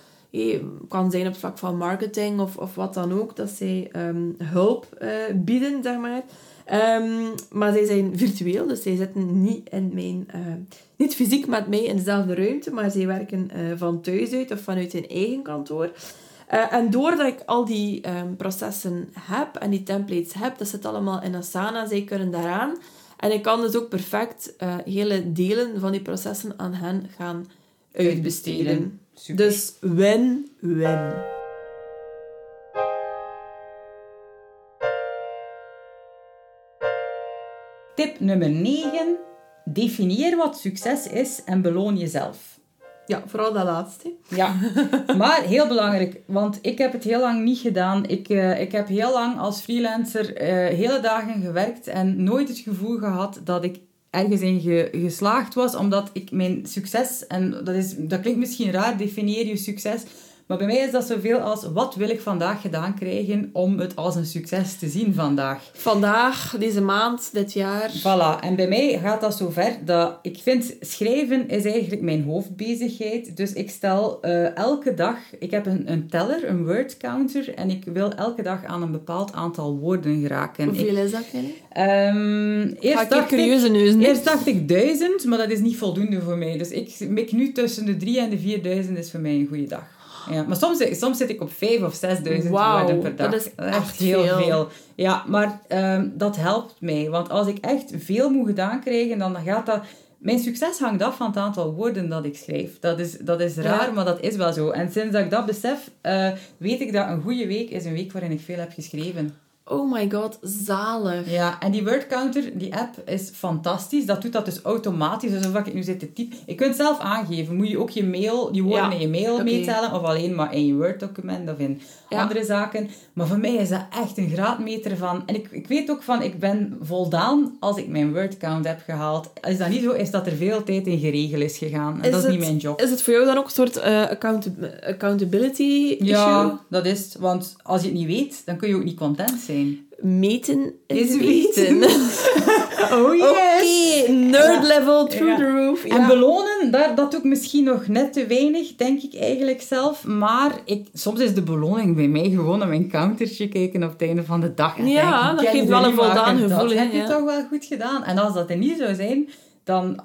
kan zijn op het vlak van marketing of, of wat dan ook. Dat zij ehm, hulp eh, bieden, zeg maar. Ehm, maar zij zijn virtueel, dus zij zitten niet, in mijn, eh, niet fysiek met mij in dezelfde ruimte, maar zij werken eh, van thuis uit of vanuit hun eigen kantoor. En doordat ik al die processen heb en die templates heb, dat zit allemaal in Asana, zij kunnen daaraan. En ik kan dus ook perfect eh, hele delen van die processen aan hen gaan uitbesteden. Super. Dus win-win. Tip nummer 9. Definieer wat succes is en beloon jezelf. Ja, vooral dat laatste. Ja, maar heel belangrijk, want ik heb het heel lang niet gedaan. Ik, eh, ik heb heel lang als freelancer eh, hele dagen gewerkt en nooit het gevoel gehad dat ik ergens in ge- geslaagd was, omdat ik mijn succes, en dat, is, dat klinkt misschien raar, definieer je succes, Maar bij mij is dat zoveel als, wat wil ik vandaag gedaan krijgen om het als een succes te zien vandaag? Vandaag, deze maand, dit jaar. Voilà. En bij mij gaat dat zover dat ik vind, schrijven is eigenlijk mijn hoofdbezigheid. Dus ik stel uh, elke dag, ik heb een, een teller, een word counter, en ik wil elke dag aan een bepaald aantal woorden geraken. Hoeveel ik, is dat? Um, eerst, ik dacht curieuze ik, neuzen, hè? eerst dacht ik duizend, maar dat is niet voldoende voor mij. Dus ik mik nu tussen de drie en de vierduizend is voor mij een goede dag. Ja, maar soms, soms zit ik op vijf of zesduizend Wauw, woorden per dag. dat is echt heel veel. veel. Ja, maar ehm, dat helpt mij. Want als ik echt veel moet gedaan krijgen, dan gaat dat... Mijn succes hangt af van het aantal woorden dat ik schrijf. Dat is, dat is raar, Ja. maar dat is wel zo. En sinds dat ik dat besef, eh, weet ik dat een goede week is een week waarin ik veel heb geschreven. Oh my god, zalig. Ja, en die word counter, die app, is fantastisch. Dat doet dat dus automatisch, alsof ik nu zit te typen. Je kunt zelf aangeven, moet je ook je mail, je woorden Ja, in je mail oké. meetellen, of alleen maar in je Word-document of in Ja. andere zaken. Maar voor mij is dat echt een graadmeter van... En ik, ik weet ook van, ik ben voldaan als ik mijn word-count heb gehaald. Is dat niet zo, is dat er veel tijd in geregeld is gegaan. En Is dat is het- niet mijn job. Is het voor jou dan ook een soort eh, account accountability issue? Ja, dat is. Want als je het niet weet, dan kun je ook niet content zijn. Meten is, weten. Oh Oké, nerd level through the roof. En belonen, daar, dat doe ik misschien nog net te weinig, denk ik eigenlijk zelf. Maar ik, soms is de beloning bij mij gewoon naar mijn countertje kijken op het einde van de dag. En Ja, denken, dat "Kijk, geeft wel een voldaan dat gevoel, hè, heb je toch wel goed gedaan. En als dat er niet zou zijn, dan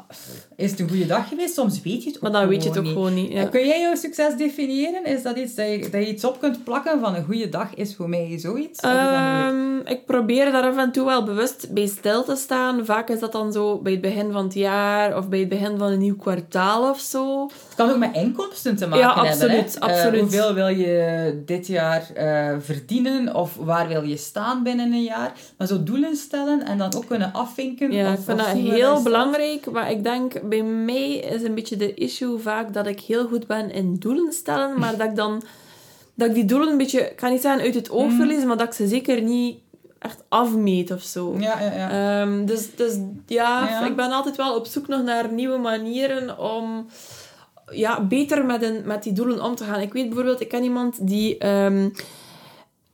is het een goede dag geweest. Soms weet je het ook Maar dan weet je het ook niet. gewoon niet. Ja. Kun jij jouw succes definiëren? Is dat iets dat je, dat je iets op kunt plakken van een goede dag is voor mij zoiets? Is? Ehm, ik probeer daar af en toe wel bewust bij stil te staan. Vaak is dat dan zo bij het begin van het jaar of bij het begin van een nieuw kwartaal of zo. Het kan ook met inkomsten te maken Ja, hebben. absoluut, hè? Eh, absoluut. hoeveel wil je dit jaar eh, verdienen? Of waar wil je staan binnen een jaar? Maar zo doelen stellen en dan ook kunnen afvinken. Ja, of, ik vind of dat zien waar heel staat. Belangrijk. Maar ik denk, bij mij is een beetje de issue vaak dat ik heel goed ben in doelen stellen. Maar dat ik dan... Dat ik die doelen een beetje... Ik ga niet zeggen uit het oog verlies, maar dat ik ze zeker niet echt afmeet of zo. Ja, ja, ja. Ehm, dus, dus ja, Ja. ik ben altijd wel op zoek nog naar nieuwe manieren om ja, beter met, een, met die doelen om te gaan. Ik weet bijvoorbeeld, ik ken iemand die ehm,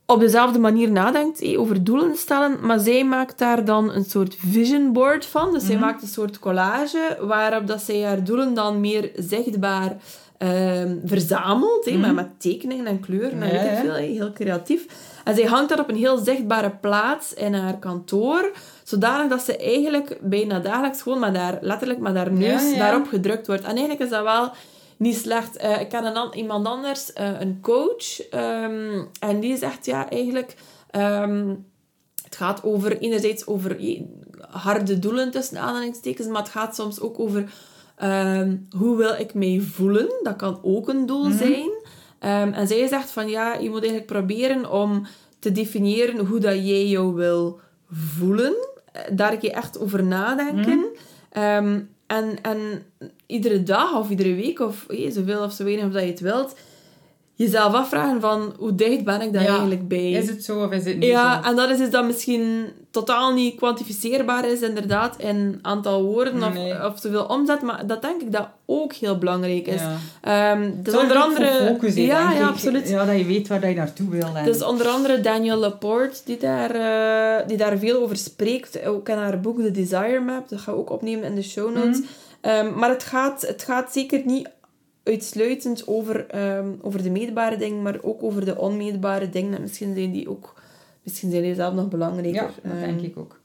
op dezelfde manier nadenkt eh, over doelen stellen, maar zij maakt daar dan een soort vision board van. Dus zij maakt een soort collage waarop dat zij haar doelen dan meer zichtbaar ehm, verzamelt, eh, met, met tekeningen en kleuren en Ja, weet ik ja. veel, heel creatief. En zij hangt dat op een heel zichtbare plaats in haar kantoor, zodanig dat ze eigenlijk bijna dagelijks gewoon met haar, letterlijk met haar neus Ja, ja. daarop gedrukt wordt. En eigenlijk is dat wel niet slecht. Ik ken een an- iemand anders, eh, een coach, ehm, en die zegt ja, eigenlijk... ehm, het gaat over, enerzijds over harde doelen tussen aanhalingstekens, maar het gaat soms ook over ehm, hoe wil ik mij voelen. Dat kan ook een doel zijn. Ehm, en zij zegt van ja, je moet eigenlijk proberen om te definiëren hoe dat jij jou wil voelen. Eh, Daar keer echt over nadenken. Ehm, en, en iedere dag of iedere week of eh, zoveel of zo weinig of dat je het wilt, jezelf afvragen van hoe dicht ben ik daar Ja. eigenlijk bij? Is het zo of is het niet Ja, zo? en dat is iets dat misschien totaal niet kwantificeerbaar is, inderdaad, in aantal woorden of, Nee. of zoveel omzet. Maar dat denk ik dat ook heel belangrijk is. Ja. Ehm, dus onder andere... focus, ja, ja, ik. absoluut. Ja, dat je weet waar je naartoe wil. En... Dus onder andere Danielle Laporte, die daar, eh, die daar veel over spreekt. Ook in haar boek The Desire Map. Dat gaan we ook opnemen in de show notes. Mhm. Ehm, maar het gaat, het gaat zeker niet uitsluitend over, ehm, over de meetbare dingen, maar ook over de onmeetbare dingen. En misschien zijn die ook... Misschien zijn die zelf nog belangrijker. ja, dat Ehm, denk ik ook.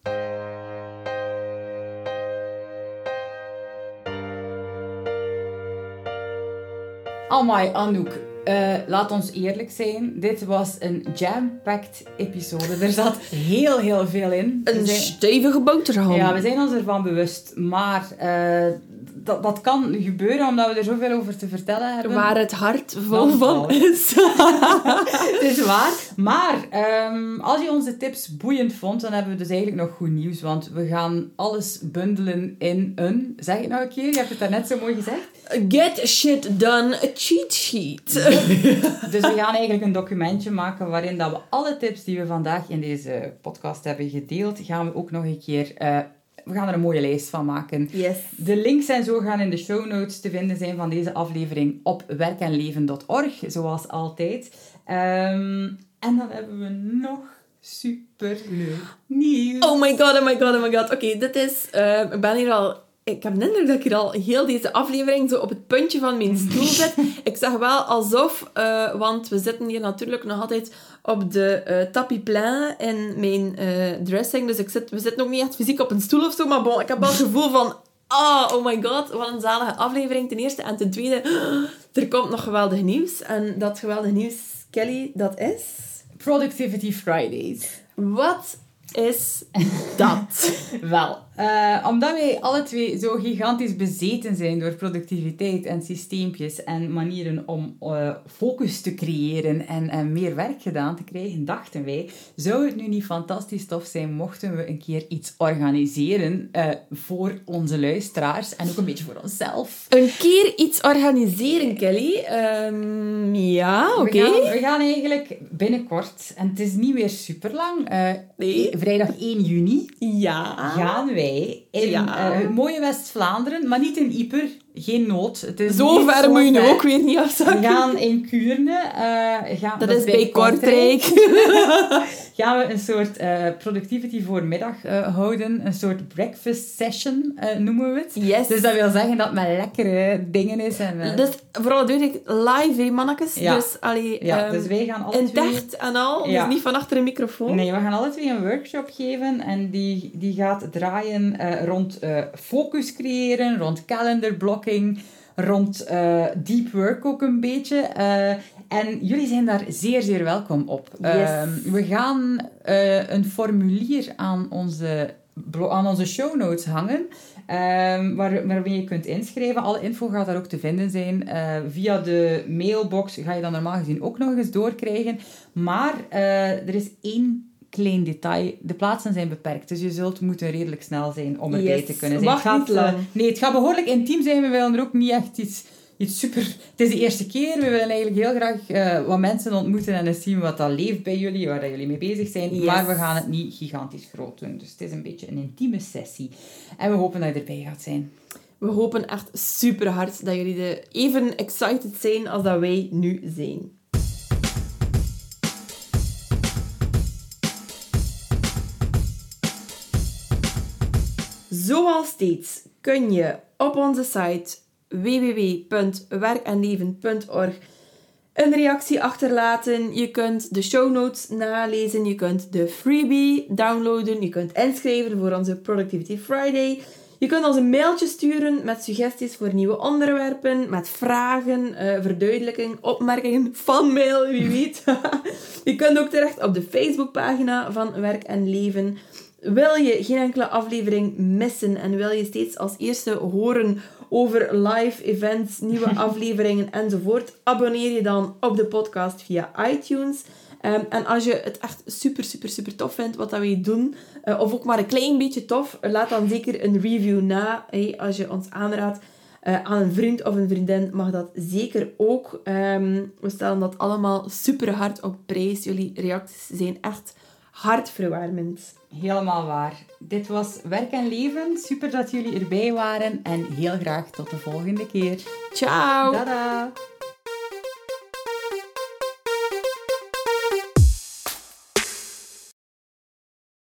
Amai, Anouk. Eh, laat ons eerlijk zijn. Dit was een jam-packed episode. Er zat heel, heel veel in. Een zijn- stevige boterham. Ja, we zijn ons ervan bewust. Maar eh, dat, dat kan gebeuren omdat we er zoveel over te vertellen hebben. Waar het hart vol van is. Het is waar. Maar ehm, als je onze tips boeiend vond, dan hebben we dus eigenlijk nog goed nieuws. Want we gaan alles bundelen in een... Zeg het nog een keer, je hebt het daarnet zo mooi gezegd. Get shit done, a cheat sheet. Dus we gaan eigenlijk een documentje maken waarin dat we alle tips die we vandaag in deze podcast hebben gedeeld, gaan we ook nog een keer eh, we gaan er een mooie lijst van maken. Yes. De links en zo gaan in de show notes te vinden zijn van deze aflevering op werkenleven.org, zoals altijd. Ehm, en dan hebben we nog super leuk nieuws. Oh my god, oh my god, oh my god. Oké, dit is... eh, ik ben hier al... Ik heb de indruk dat ik hier al heel deze aflevering zo op het puntje van mijn stoel zit. Ik zeg wel alsof... eh, want we zitten hier natuurlijk nog altijd op de eh tapis plein in mijn eh, dressing. Dus ik zit, we zitten ook niet echt fysiek op een stoel of zo. Maar bon, ik heb wel het gevoel van... Oh, oh my god, wat een zalige aflevering ten eerste. En ten tweede, er komt nog geweldig nieuws. En dat geweldig nieuws, Kelly, dat is... Productivity Fridays. Wat is dat? Wel, eh, omdat wij alle twee zo gigantisch bezeten zijn door productiviteit en systeempjes en manieren om eh, focus te creëren en, en meer werk gedaan te krijgen, dachten wij, zou het nu niet fantastisch tof zijn mochten we een keer iets organiseren eh, voor onze luisteraars en ook een beetje voor onszelf. Een keer iets organiseren, Kelly. Ehm, ja, oké. We, gaan, we gaan eigenlijk binnenkort, en het is niet meer super lang, Nee. vrijdag 1 juni, Ja. gaan wij Okay. In Ja. eh, mooie West-Vlaanderen, maar niet in Ieper, geen nood. Het is Zo ver moet je nu ook weer niet We afzakken. gaan in Kuurne, eh, gaan, Dat is bij Kortrijk. gaan we een soort eh, productivity voormiddag houden. Een soort breakfast session noemen we het. Yes. Dus dat wil zeggen dat het met lekkere dingen is. En, Dus vooral duidelijk live, hè, mannetjes. Ja. Dus, allee, ja, ehm, dus wij gaan alle in tacht en al. Ja. Dus niet van achter een microfoon. Nee, we gaan alle twee een workshop geven en die, die gaat draaien rond eh, focus creëren, rond calendar blocking, rond eh, deep work ook een beetje. Eh, en jullie zijn daar zeer, zeer welkom op. Yes. Ehm, we gaan eh, een formulier aan onze, aan onze show notes hangen. ehm, waar, waarmee je kunt inschrijven. Alle info gaat daar ook te vinden zijn. Eh, via de mailbox ga je dan normaal gezien ook nog eens doorkrijgen. Maar eh, er is één klein detail. De plaatsen zijn beperkt, dus je zult moeten redelijk snel zijn om erbij Yes. te kunnen zijn. Wacht Het gaat, eh, nee, het gaat behoorlijk intiem zijn. We willen er ook niet echt iets, iets super... Het is de eerste keer. We willen eigenlijk heel graag eh, wat mensen ontmoeten en eens zien wat dat leeft bij jullie, waar dat jullie mee bezig zijn. Yes. Maar we gaan het niet gigantisch groot doen. Dus het is een beetje een intieme sessie. En we hopen dat je erbij gaat zijn. We hopen echt super hard dat jullie de even excited zijn als dat wij nu zijn. Zoals steeds kun je op onze site www.werkenleven.org een reactie achterlaten. Je kunt de show notes nalezen. Je kunt de freebie downloaden. Je kunt inschrijven voor onze Productivity Friday. Je kunt ons een mailtje sturen met suggesties voor nieuwe onderwerpen, met vragen, eh verduidelijking, opmerkingen, fanmail, wie weet. je kunt ook terecht op de Facebookpagina van Werk en Leven. Wil je geen enkele aflevering missen en wil je steeds als eerste horen over live events, nieuwe afleveringen enzovoort, abonneer je dan op de podcast via iTunes. Ehm, en als je het echt super, super, super tof vindt wat dat wij doen, eh, of ook maar een klein beetje tof, laat dan zeker een review na. Hey, als je ons aanraadt eh, aan een vriend of een vriendin, mag dat zeker ook. Ehm, we stellen dat allemaal super hard op prijs. Jullie reacties zijn echt hartverwarmend. Helemaal waar. Dit was Werk en Leven. Super dat jullie erbij waren en heel graag tot de volgende keer. Ciao! Tada!